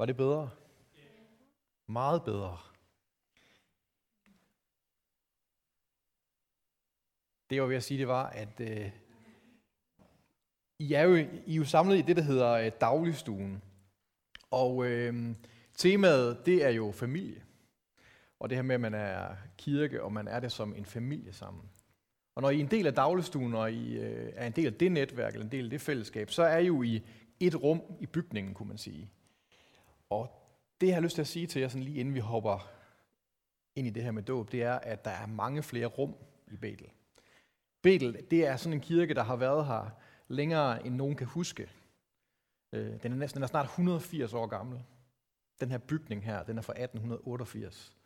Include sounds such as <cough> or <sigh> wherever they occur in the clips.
Var det bedre? Meget bedre. Det jeg var ved at sige, det var, at øh, I, er jo, I er jo samlet i det, der hedder øh, dagligstuen. Og øh, temaet, det er jo familie. Og det her med, at man er kirke, og man er det som en familie sammen. Og når I er en del af dagligstuen, og I øh, er en del af det netværk, eller en del af det fællesskab, så er I jo i et rum i bygningen, kunne man sige. Og det, jeg har lyst til at sige til jer, sådan lige inden vi hopper ind i det her med dåb, det er, at der er mange flere rum i Betel. Betel, det er sådan en kirke, der har været her længere, end nogen kan huske. Øh, den er, næsten, den er snart 180 år gammel. Den her bygning her, den er fra 1888.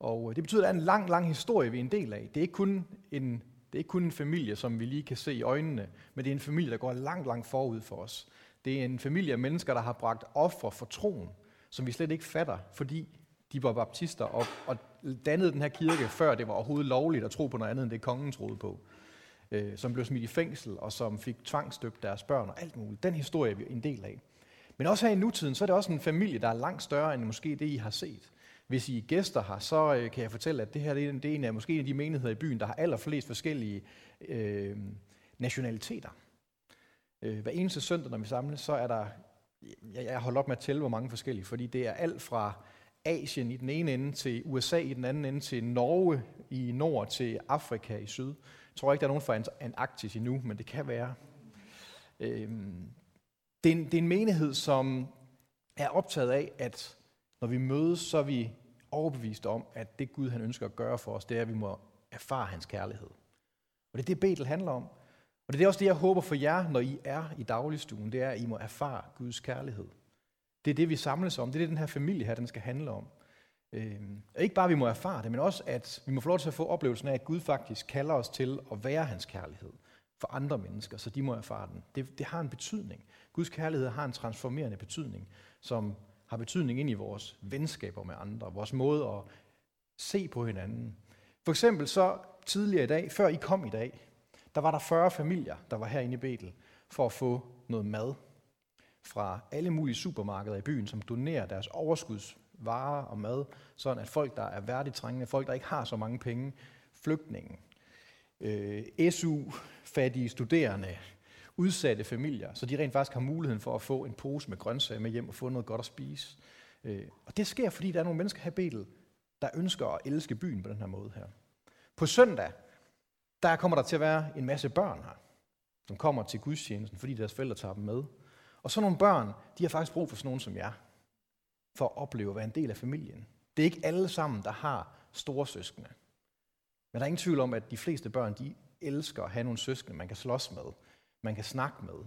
Og øh, det betyder, at der er en lang, lang historie, vi er en del af. Det er ikke kun en, det er ikke kun en familie, som vi lige kan se i øjnene, men det er en familie, der går langt, langt forud for os. Det er en familie af mennesker, der har bragt offer for troen, som vi slet ikke fatter, fordi de var baptister og, og dannede den her kirke, før det var overhovedet lovligt at tro på noget andet, end det kongen troede på. Øh, som blev smidt i fængsel, og som fik tvangsdøbt deres børn og alt muligt. Den historie er vi en del af. Men også her i nutiden, så er det også en familie, der er langt større end måske det, I har set. Hvis I er gæster her, så øh, kan jeg fortælle, at det her det er en af måske en af de menigheder i byen, der har allerflest forskellige øh, nationaliteter. Øh, hver eneste søndag, når vi samles, så er der, jeg, jeg holder op med at tælle, hvor mange forskellige, fordi det er alt fra Asien i den ene ende til USA i den anden ende til Norge i nord til Afrika i syd. Jeg tror ikke, der er nogen fra Antarktis endnu, men det kan være. Øh, det, er en, det er en menighed, som er optaget af, at når vi mødes, så er vi overbevist om, at det Gud han ønsker at gøre for os, det er, at vi må erfare hans kærlighed. Og det er det, Betel handler om. Og det er også det, jeg håber for jer, når I er i dagligstuen, det er, at I må erfare Guds kærlighed. Det er det, vi samles om. Det er det, den her familie her, den skal handle om. Øh, og ikke bare, at vi må erfare det, men også, at vi må få lov til at få oplevelsen af, at Gud faktisk kalder os til at være hans kærlighed for andre mennesker, så de må erfare den. Det, det har en betydning. Guds kærlighed har en transformerende betydning, som har betydning ind i vores venskaber med andre, vores måde at se på hinanden. For eksempel så tidligere i dag, før I kom i dag, der var der 40 familier, der var herinde i Betel, for at få noget mad fra alle mulige supermarkeder i byen, som donerer deres overskudsvarer og mad, sådan at folk, der er værdigt trængende, folk, der ikke har så mange penge, flygtninge, øh, SU-fattige studerende, udsatte familier, så de rent faktisk har muligheden for at få en pose med grøntsager med hjem og få noget godt at spise. Øh, og det sker, fordi der er nogle mennesker her i Betel, der ønsker at elske byen på den her måde her. På søndag, der kommer der til at være en masse børn her, som kommer til gudstjenesten, fordi deres forældre tager dem med. Og så nogle børn, de har faktisk brug for sådan nogen som jer, for at opleve at være en del af familien. Det er ikke alle sammen, der har store søskende. Men der er ingen tvivl om, at de fleste børn, de elsker at have nogle søskende, man kan slås med, man kan snakke med,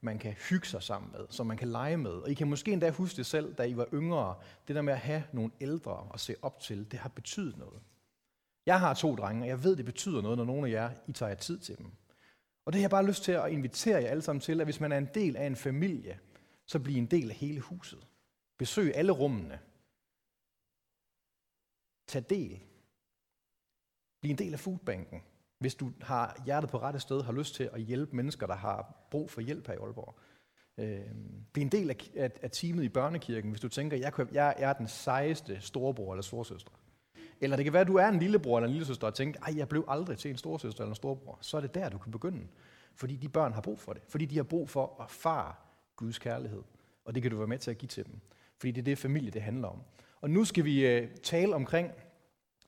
man kan hygge sig sammen med, som man kan lege med. Og I kan måske endda huske det selv, da I var yngre. Det der med at have nogle ældre at se op til, det har betydet noget. Jeg har to drenge, og jeg ved, det betyder noget, når nogle af jer, I tager jer tid til dem. Og det har jeg bare lyst til at invitere jer alle sammen til, at hvis man er en del af en familie, så bliv en del af hele huset. Besøg alle rummene. Tag del. Bliv en del af foodbanken. Hvis du har hjertet på rette sted, har lyst til at hjælpe mennesker, der har brug for hjælp her i Aalborg. Øh, bliv en del af, af, af teamet i børnekirken, hvis du tænker, jeg, jeg er den sejeste storebror eller storsøster. Eller det kan være, at du er en lillebror eller en lillesøster og tænker, ej, jeg blev aldrig til en storsøster eller en storbror. Så er det der, du kan begynde. Fordi de børn har brug for det. Fordi de har brug for at far Guds kærlighed. Og det kan du være med til at give til dem. Fordi det er det, familie det handler om. Og nu skal vi øh, tale omkring,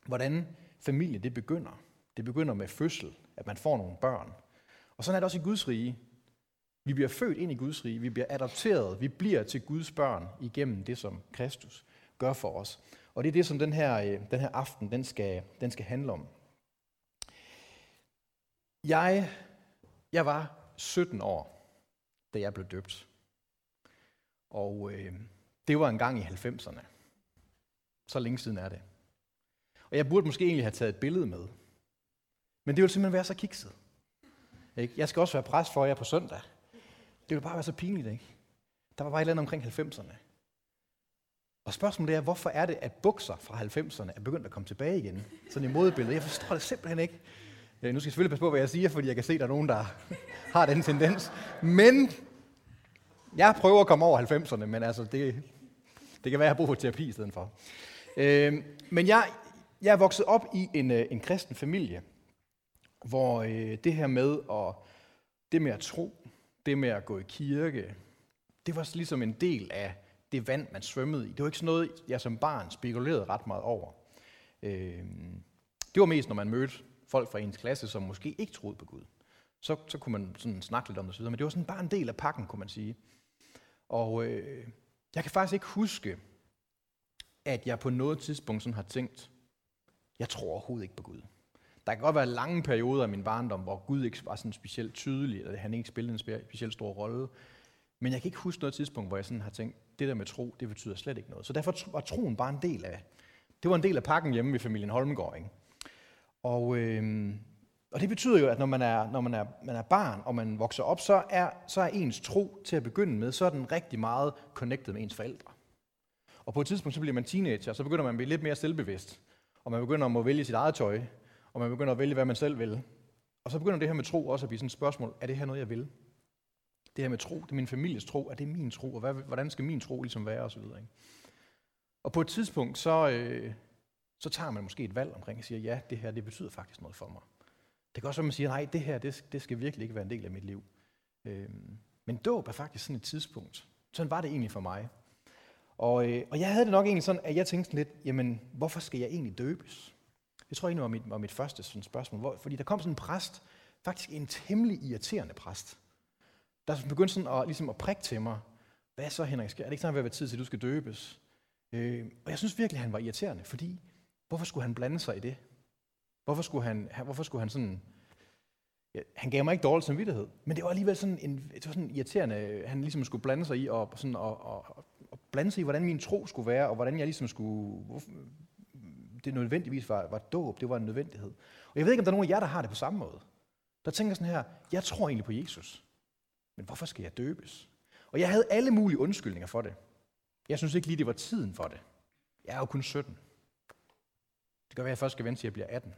hvordan familie det begynder. Det begynder med fødsel, at man får nogle børn. Og sådan er det også i Guds rige. Vi bliver født ind i Guds rige, vi bliver adopteret, vi bliver til Guds børn igennem det, som Kristus gør for os. Og det er det, som den her, øh, den her aften den skal, den skal handle om. Jeg, jeg var 17 år, da jeg blev døbt. Og øh, det var en gang i 90'erne. Så længe siden er det. Og jeg burde måske egentlig have taget et billede med. Men det ville simpelthen være så kikset. Ikke? Jeg skal også være præst for jer på søndag. Det ville bare være så pinligt, ikke? Der var bare et eller andet omkring 90'erne. Og spørgsmålet er, hvorfor er det, at bukser fra 90'erne er begyndt at komme tilbage igen? Sådan i modebilledet. Jeg forstår det simpelthen ikke. Øh, nu skal jeg selvfølgelig passe på, hvad jeg siger, fordi jeg kan se, at der er nogen, der <laughs> har den tendens. Men jeg prøver at komme over 90'erne, men altså det, det kan være, at jeg har brug for terapi i stedet for. Øh, men jeg, jeg er vokset op i en, øh, en kristen familie, hvor øh, det her med at, det med at tro, det med at gå i kirke, det var ligesom en del af det vand, man svømmede i. Det var ikke sådan noget, jeg som barn spekulerede ret meget over. Øh, det var mest, når man mødte folk fra ens klasse, som måske ikke troede på Gud. Så, så kunne man sådan snakke lidt om det, men det var sådan bare en del af pakken, kunne man sige. Og øh, jeg kan faktisk ikke huske, at jeg på noget tidspunkt sådan har tænkt, jeg tror overhovedet ikke på Gud. Der kan godt være lange perioder af min barndom, hvor Gud ikke var sådan specielt tydelig, eller han ikke spillede en specielt stor rolle. Men jeg kan ikke huske noget tidspunkt, hvor jeg sådan har tænkt, det der med tro, det betyder slet ikke noget. Så derfor var troen bare en del af, det var en del af pakken hjemme i familien Holmegård. Ikke? Og, øh, og det betyder jo, at når man er, når man er, man er barn, og man vokser op, så er, så er ens tro til at begynde med, så er den rigtig meget connected med ens forældre. Og på et tidspunkt, så bliver man teenager, og så begynder man at blive lidt mere selvbevidst. Og man begynder at må vælge sit eget tøj, og man begynder at vælge, hvad man selv vil. Og så begynder det her med tro også at blive sådan et spørgsmål, er det her noget, jeg vil? Det her med tro, det er min families tro, er det min tro, og hvad, hvordan skal min tro ligesom være, osv. Ikke? Og på et tidspunkt, så, øh, så tager man måske et valg omkring og siger, ja, det her, det betyder faktisk noget for mig. Det kan også være, at man siger, nej, det her, det, det skal virkelig ikke være en del af mit liv. Øh, men dåb er faktisk sådan et tidspunkt. Sådan var det egentlig for mig. Og, øh, og jeg havde det nok egentlig sådan, at jeg tænkte sådan lidt, jamen, hvorfor skal jeg egentlig døbes? Det tror jeg egentlig var mit, var mit første sådan spørgsmål. Hvor, fordi der kom sådan en præst, faktisk en temmelig irriterende præst, der begyndte sådan at, ligesom at prikke til mig. Hvad så, Henrik? Skal, er det ikke snart ved at være tid til, at du skal døbes? Øh, og jeg synes virkelig, at han var irriterende, fordi hvorfor skulle han blande sig i det? Hvorfor skulle han, hvorfor skulle han sådan... Ja, han gav mig ikke dårlig samvittighed, men det var alligevel sådan, en, det var sådan irriterende, øh, han ligesom skulle blande sig i, og, sådan, og, og, og blande sig i, hvordan min tro skulle være, og hvordan jeg ligesom skulle... Hvorfor, det nødvendigvis var, var dåb, det var en nødvendighed. Og jeg ved ikke, om der er nogen af jer, der har det på samme måde. Der tænker sådan her, jeg tror egentlig på Jesus, men hvorfor skal jeg døbes? Og jeg havde alle mulige undskyldninger for det. Jeg synes ikke lige, det var tiden for det. Jeg er jo kun 17. Det kan være, at jeg først skal vente til, jeg bliver 18.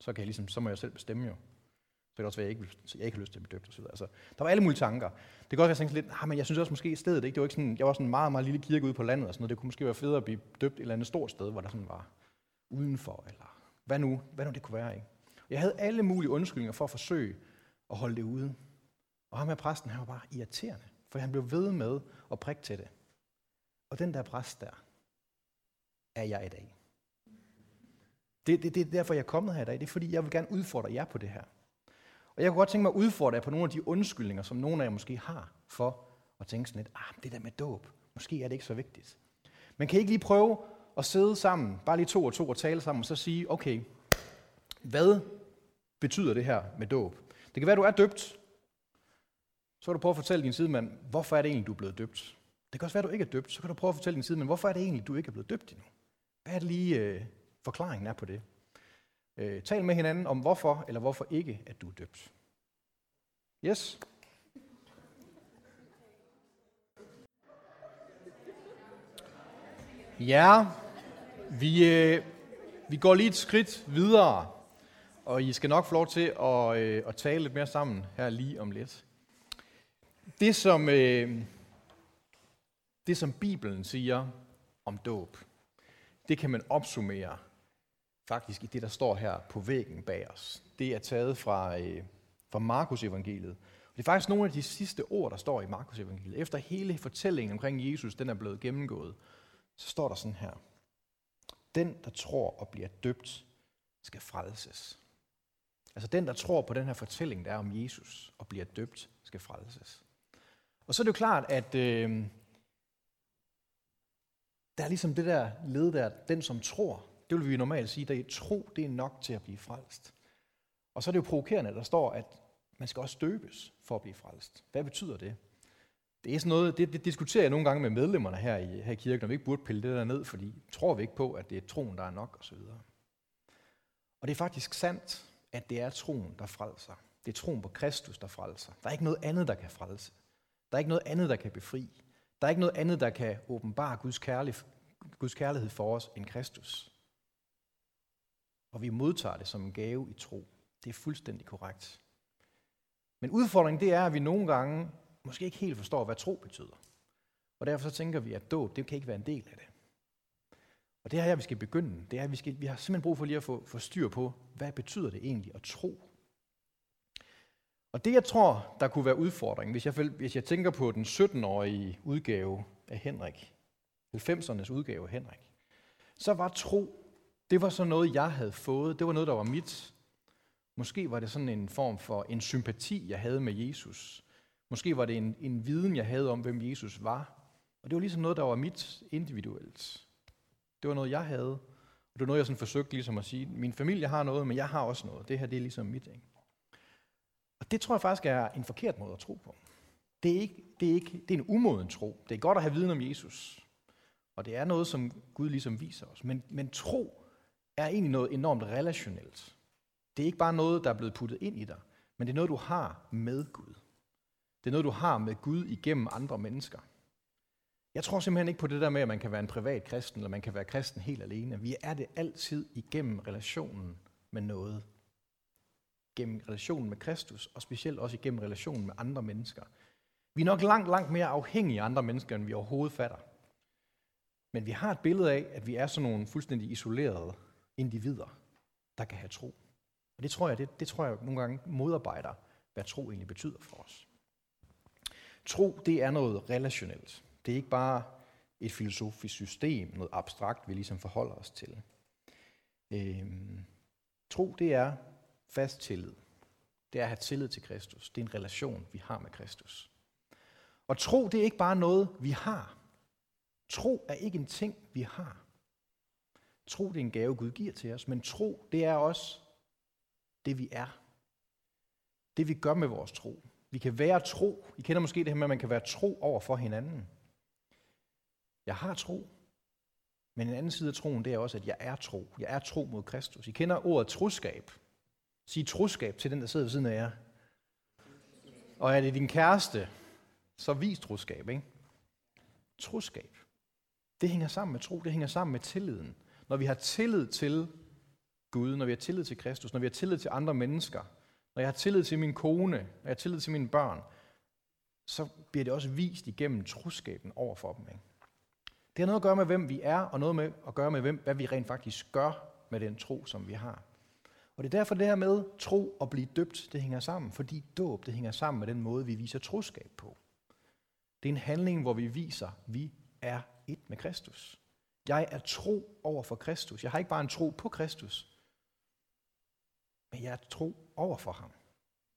Så, kan jeg ligesom, så må jeg selv bestemme jo. Så kan det også være, at jeg ikke, så jeg ikke har lyst til at blive døbt. Og Altså, der var alle mulige tanker. Det kan også være, at jeg lidt, ah, men jeg synes også måske i stedet, ikke? Det var ikke sådan, jeg var sådan en meget, meget lille kirke ude på landet, og sådan noget. det kunne måske være federe at blive døbt et eller andet stort sted, hvor der sådan var udenfor, eller hvad nu, hvad nu det kunne være. Ikke? Jeg havde alle mulige undskyldninger for at forsøge at holde det ude. Og ham her præsten, han var bare irriterende, for han blev ved med at prikke til det. Og den der præst der, er jeg i dag. Det, det, det er derfor, jeg er kommet her i dag. Det er fordi, jeg vil gerne udfordre jer på det her. Og jeg kunne godt tænke mig at udfordre jer på nogle af de undskyldninger, som nogle af jer måske har for at tænke sådan lidt, ah, det der med dåb, måske er det ikke så vigtigt. Man kan I ikke lige prøve at sidde sammen, bare lige to og to og tale sammen, og så sige, okay, hvad betyder det her med dåb? Det kan være, du er døbt. Så kan du prøve at fortælle din sidemand, hvorfor er det egentlig, du er blevet døbt? Det kan også være, at du ikke er døbt. Så kan du prøve at fortælle din sidemand, hvorfor er det egentlig, du ikke er blevet døbt endnu? Hvad er det lige, øh, forklaringen er på det? Øh, tal med hinanden om, hvorfor eller hvorfor ikke, at du er døbt. Yes? Ja, vi, øh, vi går lige et skridt videre, og I skal nok få lov til at, øh, at tale lidt mere sammen her lige om lidt. Det som, øh, det, som Bibelen siger om dåb, det kan man opsummere faktisk i det, der står her på væggen bag os. Det er taget fra, øh, fra Markus evangeliet. Det er faktisk nogle af de sidste ord, der står i Markus evangeliet. Efter hele fortællingen omkring Jesus, den er blevet gennemgået, så står der sådan her. Den, der tror og bliver døbt, skal frelses. Altså den, der tror på den her fortælling, der er om Jesus og bliver døbt, skal frelses. Og så er det jo klart, at øh, der er ligesom det der led der, den som tror, det vil vi normalt sige, at tro, det er nok til at blive frelst. Og så er det jo provokerende, der står, at man skal også døbes for at blive frelst. Hvad betyder det? Det er sådan noget, det, det diskuterer jeg nogle gange med medlemmerne her i, her i kirken, om vi ikke burde pille det der ned, fordi tror vi ikke på, at det er troen, der er nok osv. Og det er faktisk sandt, at det er troen, der frelser. Det er troen på Kristus, der frelser. Der er ikke noget andet, der kan frelse. Der er ikke noget andet, der kan befri. Der er ikke noget andet, der kan åbenbare Guds, kærlighed, Guds kærlighed for os end Kristus. Og vi modtager det som en gave i tro. Det er fuldstændig korrekt. Men udfordringen det er, at vi nogle gange måske ikke helt forstår, hvad tro betyder. Og derfor så tænker vi, at dåb, det kan ikke være en del af det. Og det er her, vi skal begynde. Det er, at vi, skal, vi har simpelthen brug for lige at få, få styr på, hvad betyder det egentlig at tro? Og det, jeg tror, der kunne være udfordringen, hvis jeg, hvis jeg tænker på den 17-årige udgave af Henrik, 90'ernes udgave af Henrik, så var tro, det var så noget, jeg havde fået. Det var noget, der var mit. Måske var det sådan en form for en sympati, jeg havde med Jesus. Måske var det en, en viden, jeg havde om, hvem Jesus var. Og det var ligesom noget, der var mit individuelt. Det var noget, jeg havde. Og det var noget, jeg sådan forsøgte ligesom at sige, min familie har noget, men jeg har også noget. Det her, det er ligesom mit. Ikke? Og det tror jeg faktisk er en forkert måde at tro på. Det er, ikke, det, er ikke, det er en umoden tro. Det er godt at have viden om Jesus. Og det er noget, som Gud ligesom viser os. Men, men tro er egentlig noget enormt relationelt. Det er ikke bare noget, der er blevet puttet ind i dig, men det er noget, du har med Gud. Det er noget, du har med Gud igennem andre mennesker. Jeg tror simpelthen ikke på det der med, at man kan være en privat kristen, eller man kan være kristen helt alene. Vi er det altid igennem relationen med noget. Gennem relationen med Kristus, og specielt også igennem relationen med andre mennesker. Vi er nok langt, langt mere afhængige af andre mennesker, end vi overhovedet fatter. Men vi har et billede af, at vi er sådan nogle fuldstændig isolerede individer, der kan have tro. Og det tror jeg, det, det tror jeg nogle gange modarbejder, hvad tro egentlig betyder for os. Tro, det er noget relationelt. Det er ikke bare et filosofisk system, noget abstrakt, vi ligesom forholder os til. Øhm, tro, det er fast tillid. Det er at have tillid til Kristus. Det er en relation, vi har med Kristus. Og tro, det er ikke bare noget, vi har. Tro er ikke en ting, vi har. Tro, det er en gave, Gud giver til os, men tro, det er også det, vi er. Det, vi gør med vores tro. Vi kan være tro. I kender måske det her med, at man kan være tro over for hinanden. Jeg har tro, men en anden side af troen, det er også, at jeg er tro. Jeg er tro mod Kristus. I kender ordet troskab. Sig troskab til den, der sidder ved siden af jer. Og er det din kæreste, så vis troskab, ikke? Troskab. Det hænger sammen med tro, det hænger sammen med tilliden. Når vi har tillid til Gud, når vi har tillid til Kristus, når vi har tillid til andre mennesker, når jeg har tillid til min kone, når jeg har tillid til mine børn, så bliver det også vist igennem troskaben over for dem. Ikke? Det har noget at gøre med, hvem vi er, og noget med at gøre med, hvem, hvad vi rent faktisk gør med den tro, som vi har. Og det er derfor det her med tro og blive døbt, det hænger sammen, fordi dåb, det hænger sammen med den måde, vi viser troskab på. Det er en handling, hvor vi viser, at vi er et med Kristus. Jeg er tro over for Kristus. Jeg har ikke bare en tro på Kristus, men jeg er tro over for ham.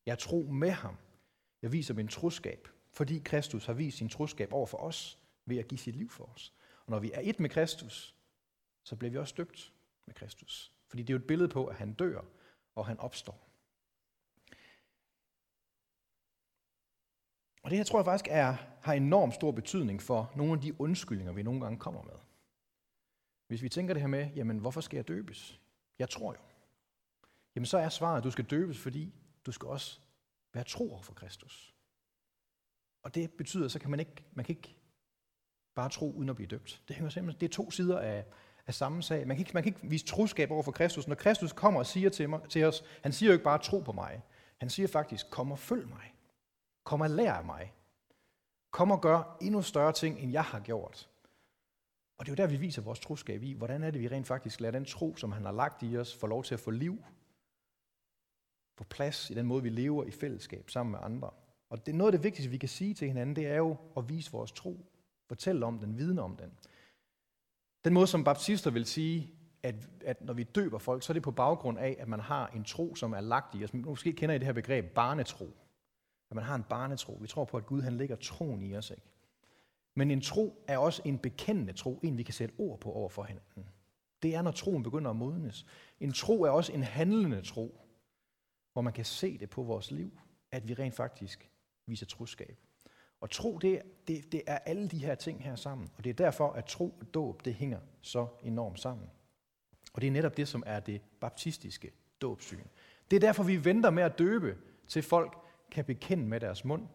Jeg er tro med ham. Jeg viser min troskab, fordi Kristus har vist sin troskab over for os ved at give sit liv for os. Og når vi er et med Kristus, så bliver vi også døbt med Kristus. Fordi det er jo et billede på, at han dør, og han opstår. Og det her tror jeg faktisk er, har enormt stor betydning for nogle af de undskyldninger, vi nogle gange kommer med. Hvis vi tænker det her med, jamen hvorfor skal jeg døbes? Jeg tror jo. Jamen så er svaret, at du skal døbes, fordi du skal også være tro for Kristus. Og det betyder, så kan man ikke, man kan ikke bare tro uden at blive døbt. Det, hænger simpelthen, det er to sider af, af samme sag. Man kan, ikke, man kan ikke vise troskab over for Kristus. Når Kristus kommer og siger til, mig, til os, han siger jo ikke bare tro på mig. Han siger faktisk, kom og følg mig. Kom og lær af mig. Kom og gør endnu større ting, end jeg har gjort. Og det er jo der, vi viser vores troskab i. Hvordan er det, vi rent faktisk lader den tro, som han har lagt i os, få lov til at få liv? Få plads i den måde, vi lever i fællesskab sammen med andre. Og det noget af det vigtigste, vi kan sige til hinanden, det er jo at vise vores tro. Fortælle om den, vidne om den. Den måde, som baptister vil sige, at, at når vi døber folk, så er det på baggrund af, at man har en tro, som er lagt i os. Måske kender I det her begreb barnetro. At man har en barnetro. Vi tror på, at Gud han lægger troen i os. Ikke? Men en tro er også en bekendende tro, en vi kan sætte ord på over for hinanden. Det er, når troen begynder at modnes. En tro er også en handlende tro, hvor man kan se det på vores liv, at vi rent faktisk viser troskab. Og tro, det, det, det er alle de her ting her sammen. Og det er derfor, at tro og dåb, det hænger så enormt sammen. Og det er netop det, som er det baptistiske dåbsyn. Det er derfor, vi venter med at døbe, til folk kan bekende med deres mund,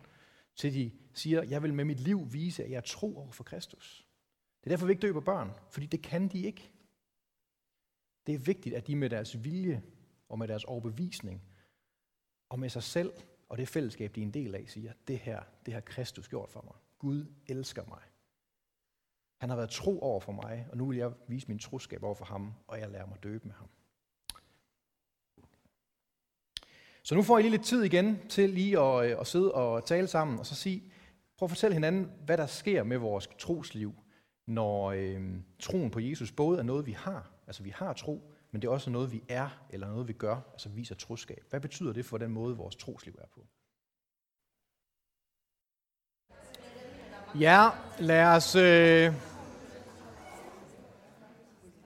til de siger, jeg vil med mit liv vise, at jeg er tro over for Kristus. Det er derfor, vi ikke døber børn, fordi det kan de ikke. Det er vigtigt, at de med deres vilje og med deres overbevisning og med sig selv og det fællesskab, de er en del af, siger, det her, det har Kristus gjort for mig. Gud elsker mig. Han har været tro over for mig, og nu vil jeg vise min troskab over for ham, og jeg lærer mig døbe med ham. Så nu får I lige lidt tid igen til lige at, øh, at sidde og tale sammen, og så sige, prøv at fortælle hinanden, hvad der sker med vores trosliv, når øh, troen på Jesus både er noget, vi har, altså vi har tro, men det er også noget, vi er, eller noget, vi gør, altså viser troskab. Hvad betyder det for den måde, vores trosliv er på? Ja, lad os, øh,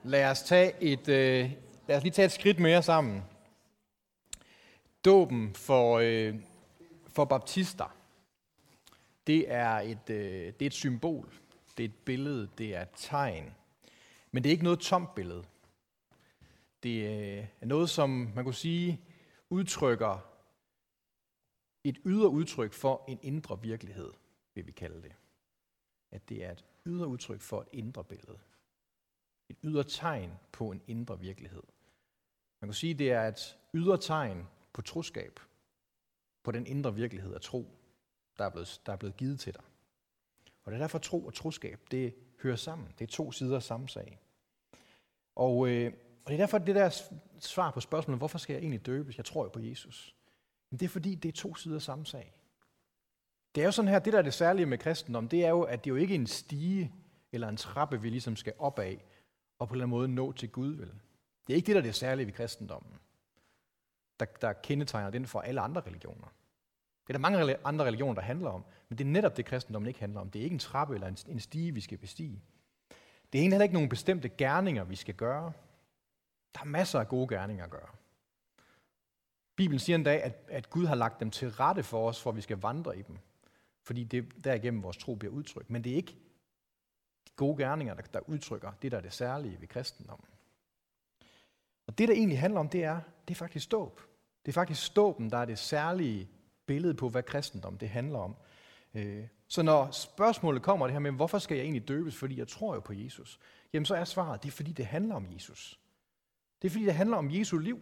lad os tage et, øh, lad os lige tage et skridt mere sammen. Dåben for, øh, for baptister, det er, et, øh, det er et symbol, det er et billede, det er et tegn. Men det er ikke noget tomt billede. Det øh, er noget, som man kunne sige udtrykker et ydre udtryk for en indre virkelighed, vil vi kalde det. At det er et ydre udtryk for et indre billede. Et ydre tegn på en indre virkelighed. Man kan sige, at det er et ydre tegn på troskab, på den indre virkelighed af tro, der er blevet, der er blevet givet til dig. Og det er derfor tro og troskab, det hører sammen. Det er to sider af samme sag. Og, øh, og det er derfor det der svar på spørgsmålet, hvorfor skal jeg egentlig døbes? Jeg tror jo på Jesus. Men det er fordi, det er to sider af samme sag. Det er jo sådan her, det der er det særlige med kristendom, det er jo, at det er jo ikke en stige eller en trappe, vi ligesom skal op af og på en eller anden måde nå til Gud. Vel? Det er ikke det, der er det særlige ved kristendommen der, der kendetegner den for alle andre religioner. Det er der mange andre religioner, der handler om, men det er netop det, kristendommen ikke handler om. Det er ikke en trappe eller en, en stige, vi skal bestige. Det er egentlig heller ikke nogen bestemte gerninger, vi skal gøre. Der er masser af gode gerninger at gøre. Bibelen siger en dag, at, at Gud har lagt dem til rette for os, for at vi skal vandre i dem. Fordi det derigennem vores tro bliver udtrykt. Men det er ikke de gode gerninger, der, der udtrykker det, der er det særlige ved kristendommen. Og det, der egentlig handler om, det er, det er faktisk ståb. Det er faktisk ståben, der er det særlige billede på, hvad kristendom det handler om. Øh, så når spørgsmålet kommer det her med, hvorfor skal jeg egentlig døbes, fordi jeg tror jo på Jesus, jamen så er svaret, det er fordi det handler om Jesus. Det er fordi det handler om Jesu liv.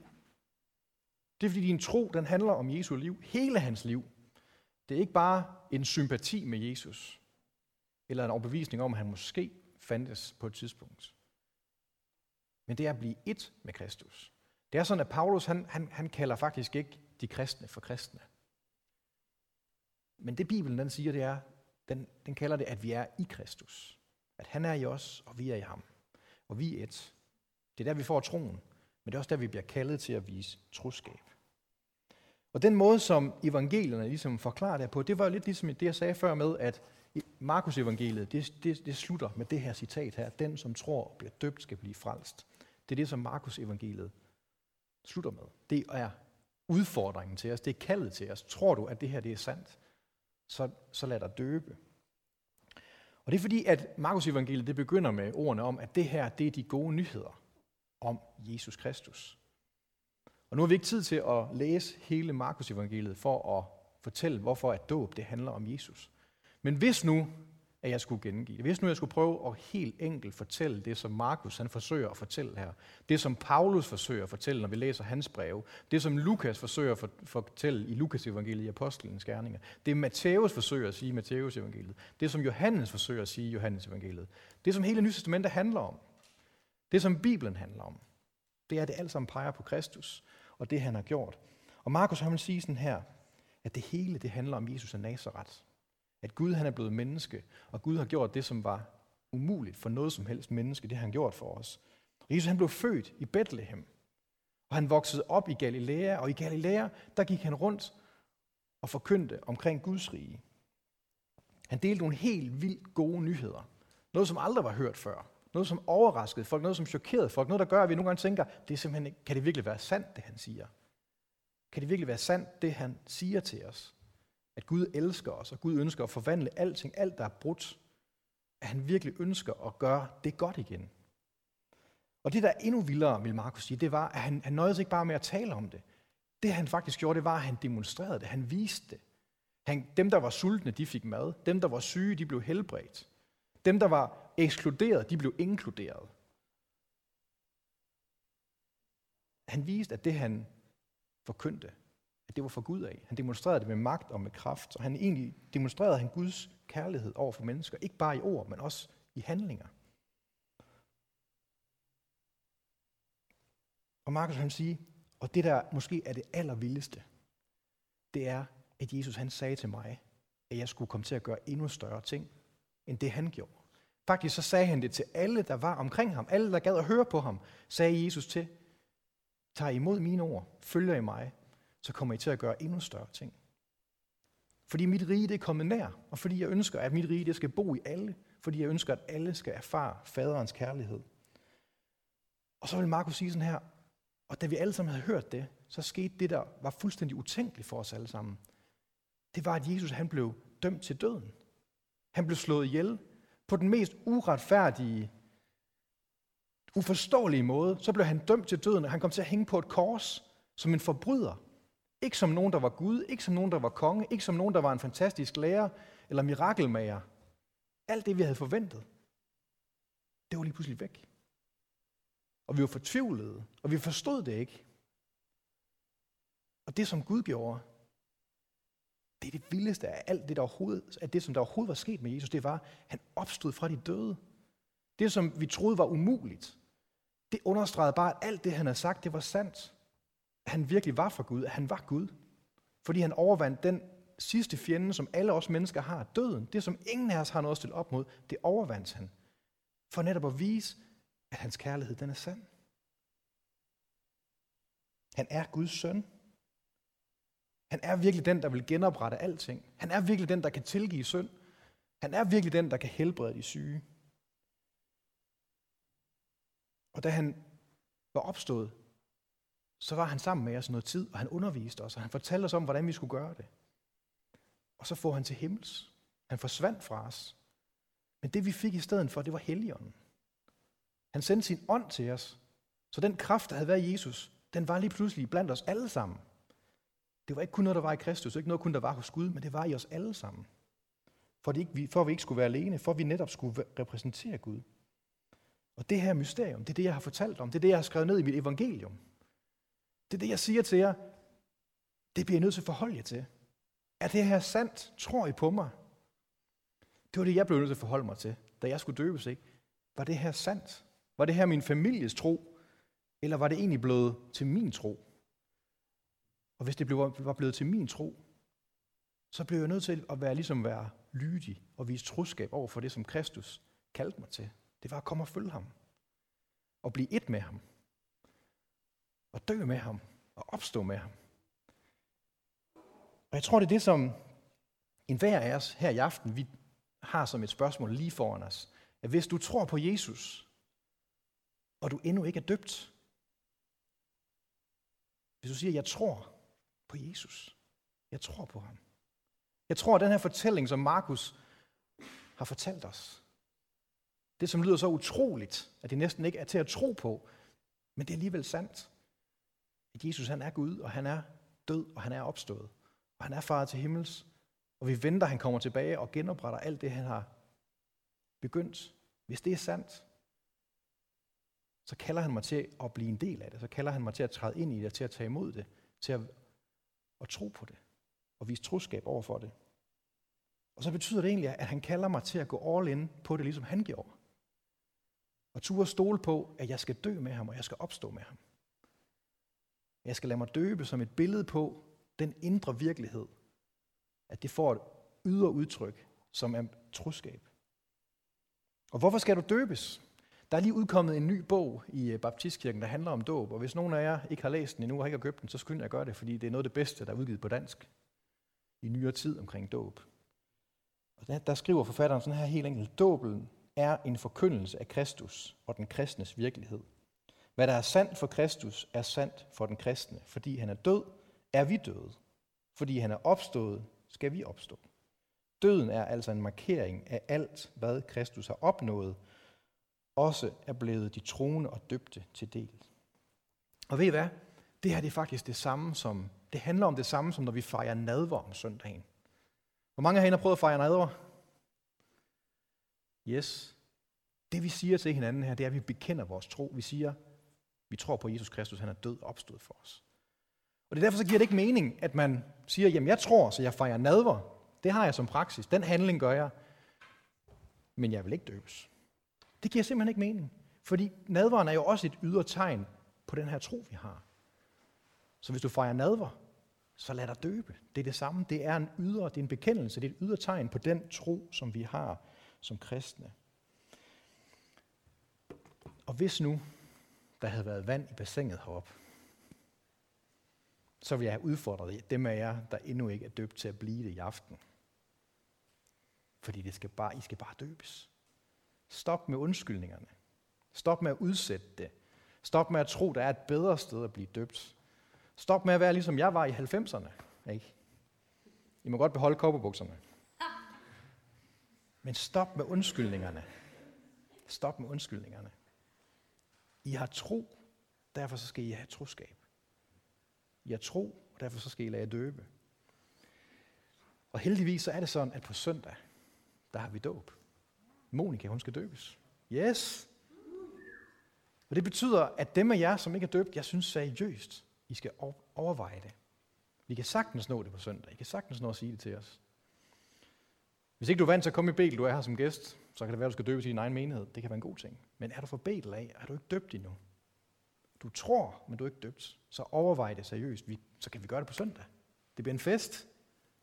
Det er fordi din tro, den handler om Jesu liv, hele hans liv. Det er ikke bare en sympati med Jesus, eller en overbevisning om, at han måske fandtes på et tidspunkt. Men det er at blive et med Kristus. Det er sådan, at Paulus han, han, han kalder faktisk ikke de kristne for kristne. Men det Bibelen den siger, det er, den, den kalder det, at vi er i Kristus. At han er i os, og vi er i ham. Og vi er et. Det er der, vi får troen. Men det er også der, vi bliver kaldet til at vise troskab. Og den måde, som evangelierne ligesom forklarer det på, det var lidt ligesom det, jeg sagde før med, at Markus evangeliet, det, det, det slutter med det her citat her. Den, som tror og bliver døbt, skal blive frelst. Det er det, som Markus evangeliet slutter med. Det er udfordringen til os. Det er kaldet til os. Tror du, at det her det er sandt? Så, så lad dig døbe. Og det er fordi, at Markus evangeliet det begynder med ordene om, at det her det er de gode nyheder om Jesus Kristus. Og nu har vi ikke tid til at læse hele Markus evangeliet for at fortælle, hvorfor at dåb det handler om Jesus. Men hvis nu, at jeg skulle gengive det, hvis nu jeg skulle prøve at helt enkelt fortælle det, som Markus han forsøger at fortælle her, det som Paulus forsøger at fortælle, når vi læser hans breve, det som Lukas forsøger at fortælle i Lukas evangeliet i Apostlenes Gerninger, det Matthæus forsøger at sige i Matthæus evangeliet, det som Johannes forsøger at sige i Johannes evangeliet, det som hele Nye Testamentet handler om, det som Bibelen handler om, det er, at det alt sammen peger på Kristus og det, han har gjort. Og Markus han vil sige sådan her, at det hele det handler om Jesus af Nazareth. At Gud han er blevet menneske, og Gud har gjort det, som var umuligt for noget som helst menneske, det har han gjort for os. Og Jesus han blev født i Bethlehem, og han voksede op i Galilea, og i Galilea, der gik han rundt og forkyndte omkring Guds rige. Han delte nogle helt vildt gode nyheder. Noget, som aldrig var hørt før. Noget, som overraskede folk. Noget, som chokerede folk. Noget, der gør, at vi nogle gange tænker, det er simpelthen ikke, kan det virkelig være sandt, det han siger? Kan det virkelig være sandt, det han siger til os? At Gud elsker os, og Gud ønsker at forvandle alting, alt der er brudt. At han virkelig ønsker at gøre det godt igen. Og det, der er endnu vildere, vil Markus sige, det var, at han, han nøjede sig ikke bare med at tale om det. Det, han faktisk gjorde, det var, at han demonstrerede det. Han viste det. Han, dem, der var sultne, de fik mad. Dem, der var syge, de blev helbredt. Dem, der var ekskluderet, de blev inkluderet. Han viste, at det, han forkyndte, at det var for Gud af. Han demonstrerede det med magt og med kraft, og han egentlig demonstrerede han Guds kærlighed over for mennesker, ikke bare i ord, men også i handlinger. Og Markus han siger, og det der måske er det allervildeste, det er, at Jesus han sagde til mig, at jeg skulle komme til at gøre endnu større ting, end det han gjorde. Faktisk så sagde han det til alle, der var omkring ham. Alle, der gad at høre på ham, sagde Jesus til, tag imod mine ord, følger I mig, så kommer I til at gøre endnu større ting. Fordi mit rige det er kommet nær, og fordi jeg ønsker, at mit rige det skal bo i alle, fordi jeg ønsker, at alle skal erfare faderens kærlighed. Og så vil Markus sige sådan her, og da vi alle sammen havde hørt det, så skete det, der var fuldstændig utænkeligt for os alle sammen. Det var, at Jesus han blev dømt til døden. Han blev slået ihjel på den mest uretfærdige, uforståelige måde. Så blev han dømt til døden, og han kom til at hænge på et kors som en forbryder. Ikke som nogen, der var Gud, ikke som nogen, der var konge, ikke som nogen, der var en fantastisk lærer eller mirakelmager. Alt det, vi havde forventet, det var lige pludselig væk. Og vi var fortvivlede, og vi forstod det ikke. Og det, som Gud gjorde, det er det vildeste af alt det, der overhovedet, af det, som der overhovedet var sket med Jesus, det var, at han opstod fra de døde. Det, som vi troede var umuligt, det understregede bare, at alt det, han havde sagt, det var sandt. At han virkelig var for Gud, at han var Gud. Fordi han overvandt den sidste fjende, som alle os mennesker har, døden. Det, som ingen af os har noget at stille op mod, det overvandt han. For netop at vise, at hans kærlighed, den er sand. Han er Guds søn. Han er virkelig den, der vil genoprette alting. Han er virkelig den, der kan tilgive synd. Han er virkelig den, der kan helbrede de syge. Og da han var opstået, så var han sammen med os noget tid, og han underviste os, og han fortalte os om, hvordan vi skulle gøre det. Og så får han til himmels. Han forsvandt fra os. Men det vi fik i stedet for, det var Helligånden. Han sendte sin ånd til os. Så den kraft, der havde været i Jesus, den var lige pludselig blandt os alle sammen. Det var ikke kun noget, der var i Kristus, ikke noget kun, der var hos Gud, men det var i os alle sammen. For, det ikke, for at vi ikke skulle være alene, for at vi netop skulle repræsentere Gud. Og det her mysterium, det er det, jeg har fortalt om. Det er det, jeg har skrevet ned i mit evangelium. Det er det, jeg siger til jer. Det bliver I nødt til at forholde jer til. Er det her sandt? Tror I på mig? Det var det, jeg blev nødt til at forholde mig til, da jeg skulle døbes. Ikke? Var det her sandt? Var det her min families tro? Eller var det egentlig blevet til min tro? Og hvis det var blevet til min tro, så blev jeg nødt til at være ligesom være lydig og vise troskab over for det, som Kristus kaldte mig til. Det var at komme og følge ham. Og blive et med ham. Og dø med ham. Og opstå med ham. Og jeg tror, det er det, som en hver af os her i aften, vi har som et spørgsmål lige foran os. At hvis du tror på Jesus, og du endnu ikke er døbt, hvis du siger, jeg tror på Jesus, jeg tror på ham. Jeg tror, at den her fortælling, som Markus har fortalt os, det som lyder så utroligt, at det næsten ikke er til at tro på, men det er alligevel sandt. At Jesus han er Gud, og han er død, og han er opstået. Og han er far til himmels. Og vi venter, at han kommer tilbage og genopretter alt det, han har begyndt. Hvis det er sandt, så kalder han mig til at blive en del af det. Så kalder han mig til at træde ind i det, til at tage imod det, til at, at tro på det, og vise troskab over for det. Og så betyder det egentlig, at han kalder mig til at gå all in på det, ligesom han gjorde. Og turde stole på, at jeg skal dø med ham, og jeg skal opstå med ham. Jeg skal lade mig døbe som et billede på den indre virkelighed. At det får et ydre udtryk, som er troskab. Og hvorfor skal du døbes? Der er lige udkommet en ny bog i øh, Baptistkirken, der handler om dåb, og hvis nogen af jer ikke har læst den endnu og ikke har købt den, så skynd jeg at gøre det, fordi det er noget af det bedste, der er udgivet på dansk i nyere tid omkring dåb. Og der, der skriver forfatteren sådan her helt enkelt, dåben er en forkyndelse af Kristus og den kristnes virkelighed. Hvad der er sandt for Kristus, er sandt for den kristne. Fordi han er død, er vi døde. Fordi han er opstået, skal vi opstå. Døden er altså en markering af alt, hvad Kristus har opnået, også er blevet de troende og døbte til del. Og ved I hvad? Det her det er faktisk det samme som, det handler om det samme som når vi fejrer nadver om søndagen. Hvor mange af jer har prøvet at fejre nadver? Yes. Det vi siger til hinanden her, det er, at vi bekender vores tro. Vi siger, vi tror på Jesus Kristus, han er død og opstået for os. Og det er derfor, så giver det ikke mening, at man siger, jamen jeg tror, så jeg fejrer nadver. Det har jeg som praksis. Den handling gør jeg. Men jeg vil ikke døbes. Det giver simpelthen ikke mening. Fordi nadveren er jo også et ydre tegn på den her tro, vi har. Så hvis du fejrer nadver, så lad dig døbe. Det er det samme. Det er en ydre, det er en bekendelse, det er et ydre tegn på den tro, som vi har som kristne. Og hvis nu der havde været vand i bassinet heroppe, så vil jeg have udfordret dem af jer, der endnu ikke er døbt til at blive det i aften. Fordi det skal bare, I skal bare døbes. Stop med undskyldningerne. Stop med at udsætte det. Stop med at tro, der er et bedre sted at blive døbt. Stop med at være ligesom jeg var i 90'erne. Ikke? I må godt beholde kopperbukserne. Men stop med undskyldningerne. Stop med undskyldningerne. I har tro, derfor så skal I have troskab. I har tro, og derfor så skal I lade døbe. Og heldigvis så er det sådan, at på søndag, der har vi dåb. Monika, hun skal døbes. Yes! Og det betyder, at dem af jer, som ikke er døbt, jeg synes seriøst, I skal overveje det. Vi kan sagtens nå det på søndag. I kan sagtens nå at sige det til os. Hvis ikke du er vant til at komme i Betel, du er her som gæst, så kan det være, at du skal døbes i din egen menighed. Det kan være en god ting. Men er du for Betel af, er du ikke døbt endnu? Du tror, men du er ikke døbt. Så overvej det seriøst. Vi, så kan vi gøre det på søndag. Det bliver en fest.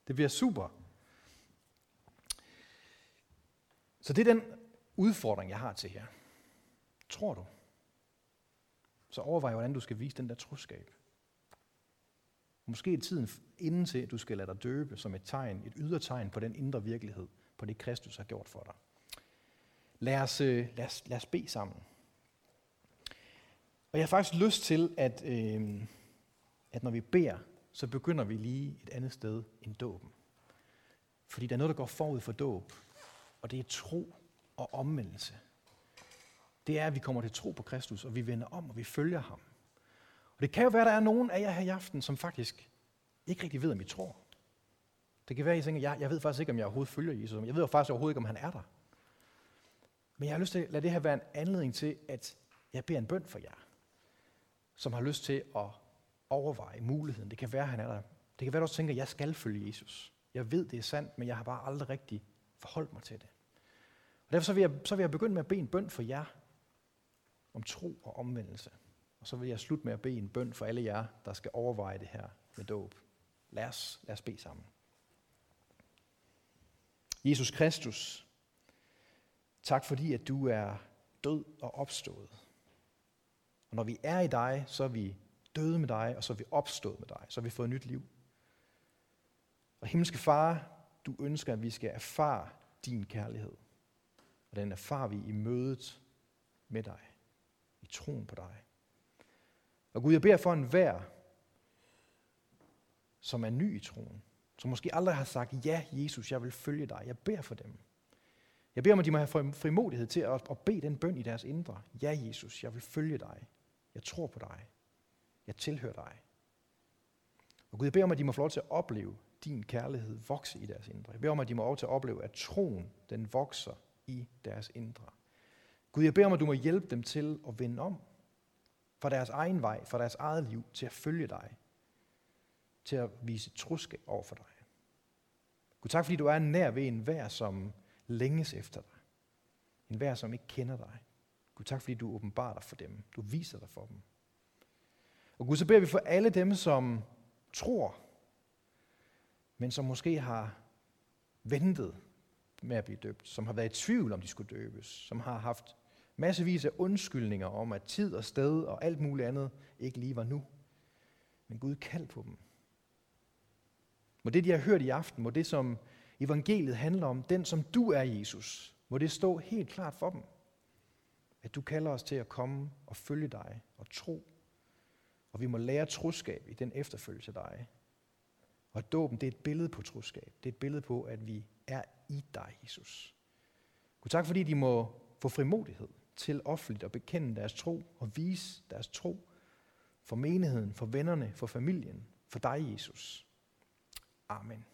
Det bliver super. Så det er den udfordring, jeg har til jer. Tror du? Så overvej, hvordan du skal vise den der troskab. Måske er tiden inden til, at du skal lade dig døbe som et tegn, et ydre tegn på den indre virkelighed, på det Kristus har gjort for dig. Lad os, øh, lad os, lad os bede sammen. Og jeg har faktisk lyst til, at, øh, at når vi beder, så begynder vi lige et andet sted end dåben. Fordi der er noget, der går forud for dåb, og det er tro og omvendelse. Det er, at vi kommer til tro på Kristus, og vi vender om, og vi følger ham. Og det kan jo være, at der er nogen af jer her i aften, som faktisk ikke rigtig ved, om I tror. Det kan være, at I tænker, jeg, jeg ved faktisk ikke, om jeg overhovedet følger Jesus. Jeg ved faktisk overhovedet ikke, om han er der. Men jeg har lyst til at lade det her være en anledning til, at jeg beder en bøn for jer, som har lyst til at overveje muligheden. Det kan være, at han er der. Det kan være, at du også tænker, at jeg skal følge Jesus. Jeg ved, det er sandt, men jeg har bare aldrig rigtig forholdt mig til det. Og derfor så vil, jeg, så vil jeg begynde med at bede en bøn for jer om tro og omvendelse. Og så vil jeg slutte med at bede en bøn for alle jer, der skal overveje det her med dåb. Lad os, lad os bede sammen. Jesus Kristus, tak fordi, at du er død og opstået. Og når vi er i dig, så er vi døde med dig, og så er vi opstået med dig. Så har vi fået nyt liv. Og himmelske far, du ønsker, at vi skal erfare din kærlighed. Og den erfarer vi i mødet med dig. I troen på dig. Og Gud, jeg beder for en hver, som er ny i troen, som måske aldrig har sagt, ja Jesus, jeg vil følge dig. Jeg beder for dem. Jeg beder om, at de må have frimodighed til at, at bede den bøn i deres indre. Ja Jesus, jeg vil følge dig. Jeg tror på dig. Jeg tilhører dig. Og Gud, jeg beder om, at de må få lov til at opleve din kærlighed vokse i deres indre. Jeg beder om, at de må over til at opleve, at troen den vokser i deres indre. Gud, jeg beder om, at du må hjælpe dem til at vende om fra deres egen vej, fra deres eget liv, til at følge dig, til at vise troskab over for dig. Gud, tak fordi du er nær ved en hver, som længes efter dig. En hver, som ikke kender dig. Gud, tak fordi du åbenbarer dig for dem. Du viser dig for dem. Og Gud, så beder vi for alle dem, som tror, men som måske har ventet med at blive døbt, som har været i tvivl om de skulle døbes, som har haft massevis af undskyldninger om, at tid og sted og alt muligt andet ikke lige var nu. Men Gud kald på dem. Må det, de har hørt i aften, må det, som evangeliet handler om, den som du er, Jesus, må det stå helt klart for dem. At du kalder os til at komme og følge dig og tro. Og vi må lære troskab i den efterfølgelse af dig. Og dåben, det er et billede på troskab. Det er et billede på, at vi er i dig, Jesus. Gud, tak fordi de må få frimodighed til offentligt at bekende deres tro og vise deres tro for menigheden, for vennerne, for familien, for dig, Jesus. Amen.